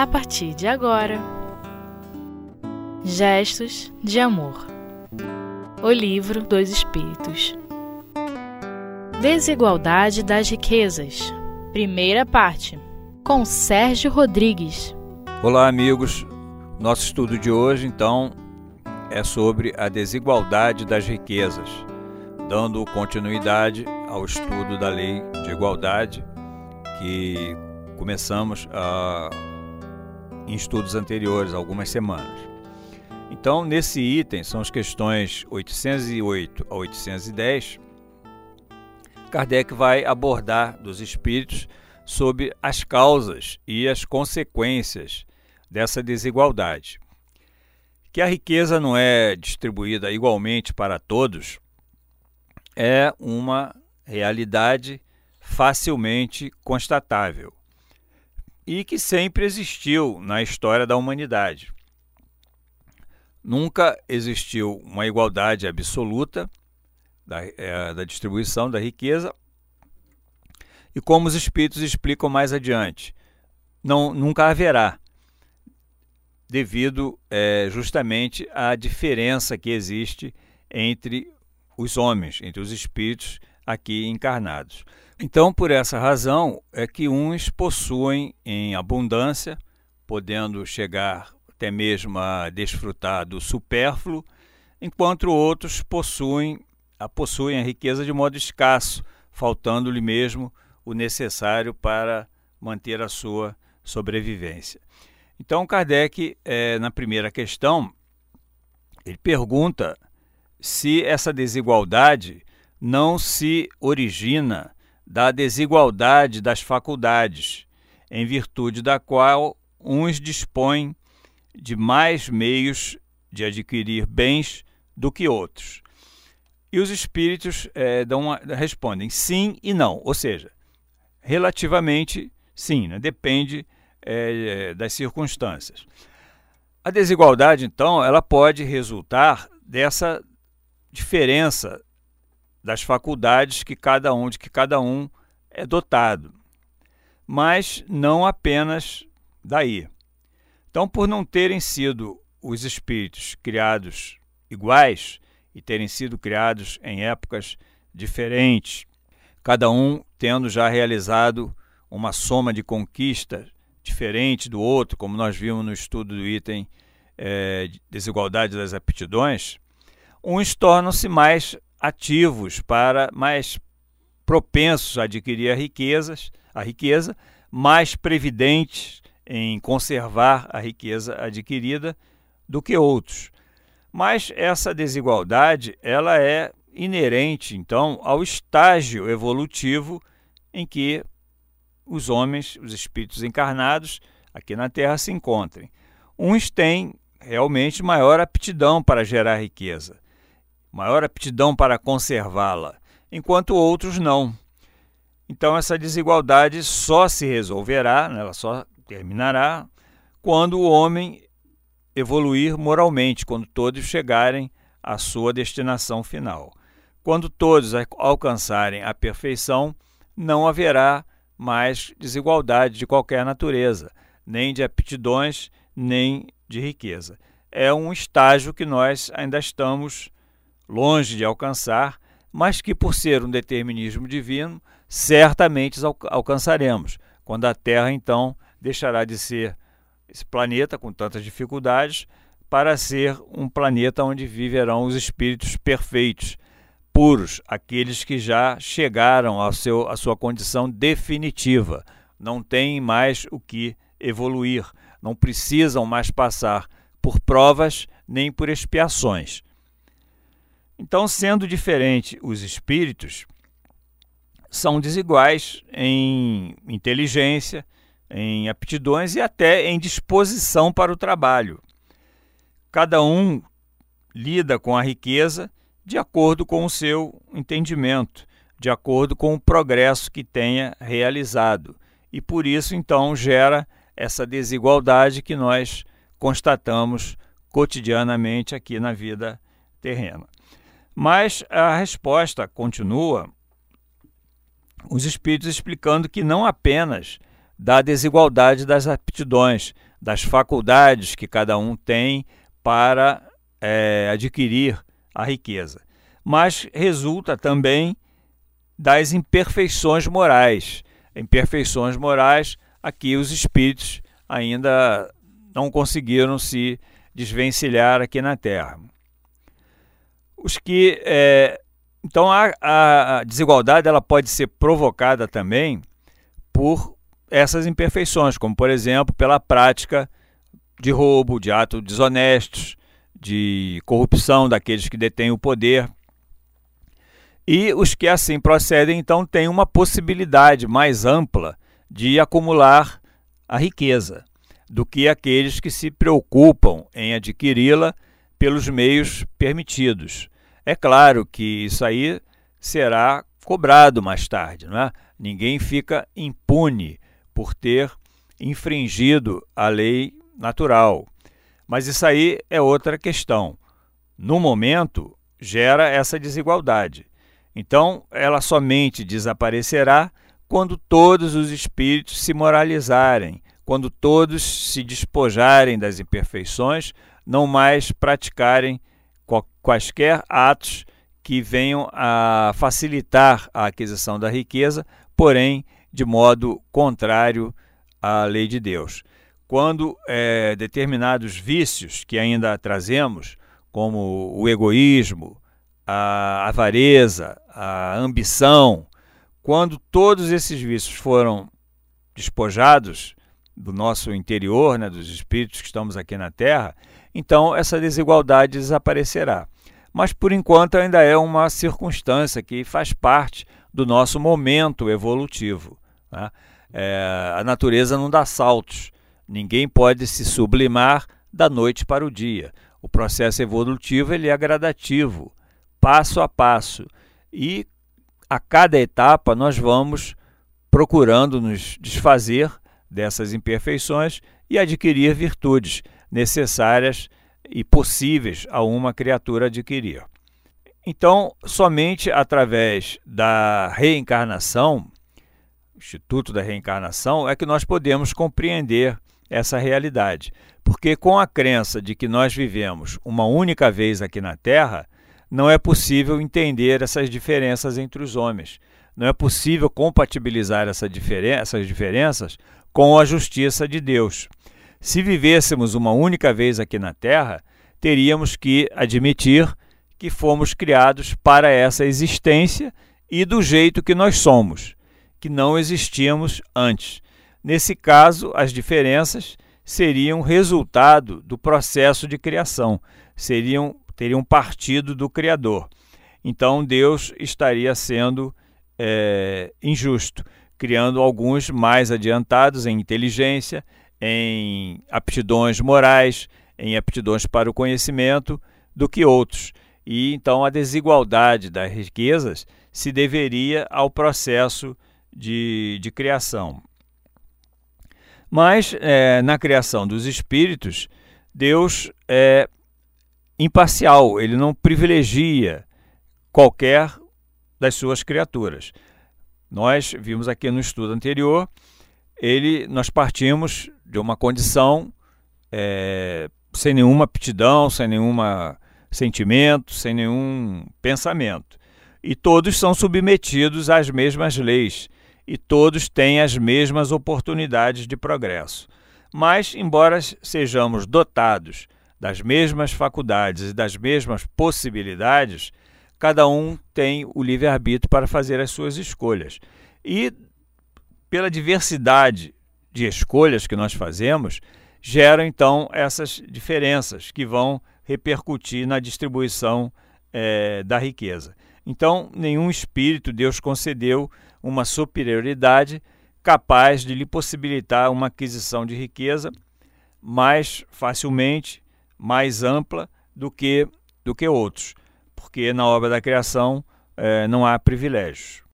a partir de agora. Gestos de Amor. O Livro dos Espíritos. Desigualdade das Riquezas. Primeira parte. Com Sérgio Rodrigues. Olá, amigos. Nosso estudo de hoje, então, é sobre a desigualdade das riquezas, dando continuidade ao estudo da lei de igualdade que começamos a, em estudos anteriores, algumas semanas. Então, nesse item, são as questões 808 a 810, Kardec vai abordar dos espíritos sobre as causas e as consequências dessa desigualdade. Que a riqueza não é distribuída igualmente para todos é uma realidade facilmente constatável e que sempre existiu na história da humanidade. Nunca existiu uma igualdade absoluta da, é, da distribuição da riqueza, e como os espíritos explicam mais adiante, não, nunca haverá devido é, justamente à diferença que existe entre os homens, entre os espíritos aqui encarnados. Então, por essa razão, é que uns possuem em abundância, podendo chegar até mesmo a desfrutar do supérfluo, enquanto outros possuem a, possuem a riqueza de modo escasso, faltando-lhe mesmo o necessário para manter a sua sobrevivência. Então, Kardec, é, na primeira questão, ele pergunta se essa desigualdade não se origina da desigualdade das faculdades, em virtude da qual uns dispõem de mais meios de adquirir bens do que outros. E os espíritos é, uma, respondem sim e não, ou seja, relativamente sim, né? depende é, das circunstâncias. A desigualdade, então, ela pode resultar dessa diferença das faculdades que cada um de que cada um é dotado, mas não apenas daí. Então, por não terem sido os espíritos criados iguais e terem sido criados em épocas diferentes, cada um tendo já realizado uma soma de conquistas diferente do outro, como nós vimos no estudo do item é, desigualdade das aptidões, uns tornam-se mais ativos para mais propensos a adquirir a riquezas, a riqueza, mais previdentes em conservar a riqueza adquirida do que outros. Mas essa desigualdade, ela é inerente então ao estágio evolutivo em que os homens, os espíritos encarnados aqui na Terra se encontrem. Uns têm realmente maior aptidão para gerar riqueza, maior aptidão para conservá-la, enquanto outros não. Então essa desigualdade só se resolverá, né, ela só terminará quando o homem evoluir moralmente, quando todos chegarem à sua destinação final. Quando todos alcançarem a perfeição, não haverá mais desigualdade de qualquer natureza, nem de aptidões, nem de riqueza. É um estágio que nós ainda estamos longe de alcançar, mas que, por ser um determinismo divino, certamente alcançaremos, quando a Terra, então, deixará de ser esse planeta com tantas dificuldades para ser um planeta onde viverão os espíritos perfeitos, puros, aqueles que já chegaram ao seu, à sua condição definitiva, não têm mais o que evoluir, não precisam mais passar por provas nem por expiações. Então, sendo diferente os espíritos, são desiguais em inteligência, em aptidões e até em disposição para o trabalho. Cada um lida com a riqueza de acordo com o seu entendimento, de acordo com o progresso que tenha realizado. E por isso, então, gera essa desigualdade que nós constatamos cotidianamente aqui na vida terrena. Mas a resposta continua os espíritos explicando que não apenas da desigualdade das aptidões, das faculdades que cada um tem para é, adquirir a riqueza, mas resulta também das imperfeições morais. Imperfeições morais, aqui os espíritos ainda não conseguiram se desvencilhar aqui na Terra. Os que é, então a, a, desigualdade ela pode ser provocada também por essas imperfeições, como por exemplo pela prática de roubo, de atos desonestos, de corrupção daqueles que detêm o poder. E os que assim procedem, então, têm uma possibilidade mais ampla de acumular a riqueza do que aqueles que se preocupam em adquiri-la pelos meios permitidos. É claro que isso aí será cobrado mais tarde, não é? Ninguém fica impune por ter infringido a lei natural. Mas isso aí é outra questão. No momento, gera essa desigualdade. Então, ela somente desaparecerá quando todos os espíritos se moralizarem, quando todos se despojarem das imperfeições, não mais praticarem quaisquer atos que venham a facilitar a aquisição da riqueza, porém de modo contrário à lei de Deus. Quando é, determinados vícios que ainda trazemos, como o egoísmo, a avareza, a ambição, quando todos esses vícios foram despojados do nosso interior, né, dos espíritos que estamos aqui na Terra, então essa desigualdade desaparecerá. Mas por enquanto ainda é uma circunstância que faz parte do nosso momento evolutivo. Né? É, a natureza não dá saltos, ninguém pode se sublimar da noite para o dia. O processo evolutivo ele é gradativo, passo a passo, e a cada etapa nós vamos procurando nos desfazer dessas imperfeições e adquirir virtudes necessárias e possíveis a uma criatura adquirir. Então, somente através da reencarnação, Instituto da Reencarnação, é que nós podemos compreender essa realidade. Porque com a crença de que nós vivemos uma única vez aqui na Terra, não é possível entender essas diferenças entre os homens. Não é possível compatibilizar essa diferen essas diferenças com a justiça de Deus. Se vivêssemos uma única vez aqui na Terra, teríamos que admitir que fomos criados para essa existência e do jeito que nós somos, que não existíamos antes. Nesse caso, as diferenças seriam resultado do processo de criação, seriam teriam partido do Criador. Então Deus estaria sendo é, injusto criando alguns mais adiantados em inteligência, em aptidões morais, em aptidões para o conhecimento, do que outros. E então a desigualdade das riquezas se deveria ao processo de, de criação. Mas é, na criação dos espíritos, Deus é imparcial, ele não privilegia qualquer das suas criaturas. Nós vimos aqui no estudo anterior, ele, nós partimos de uma condição é, sem nenhuma aptidão, sem nenhum sentimento, sem nenhum pensamento. E todos são submetidos às mesmas leis e todos têm as mesmas oportunidades de progresso. Mas, embora sejamos dotados das mesmas faculdades e das mesmas possibilidades, cada um tem o livre-arbítrio para fazer as suas escolhas. E pela diversidade de escolhas que nós fazemos, geram então essas diferenças que vão repercutir na distribuição é, da riqueza. Então, nenhum espírito Deus concedeu uma superioridade capaz de lhe possibilitar uma aquisição de riqueza mais facilmente, mais ampla do que, do que outros porque na obra da criação é, não há privilégios.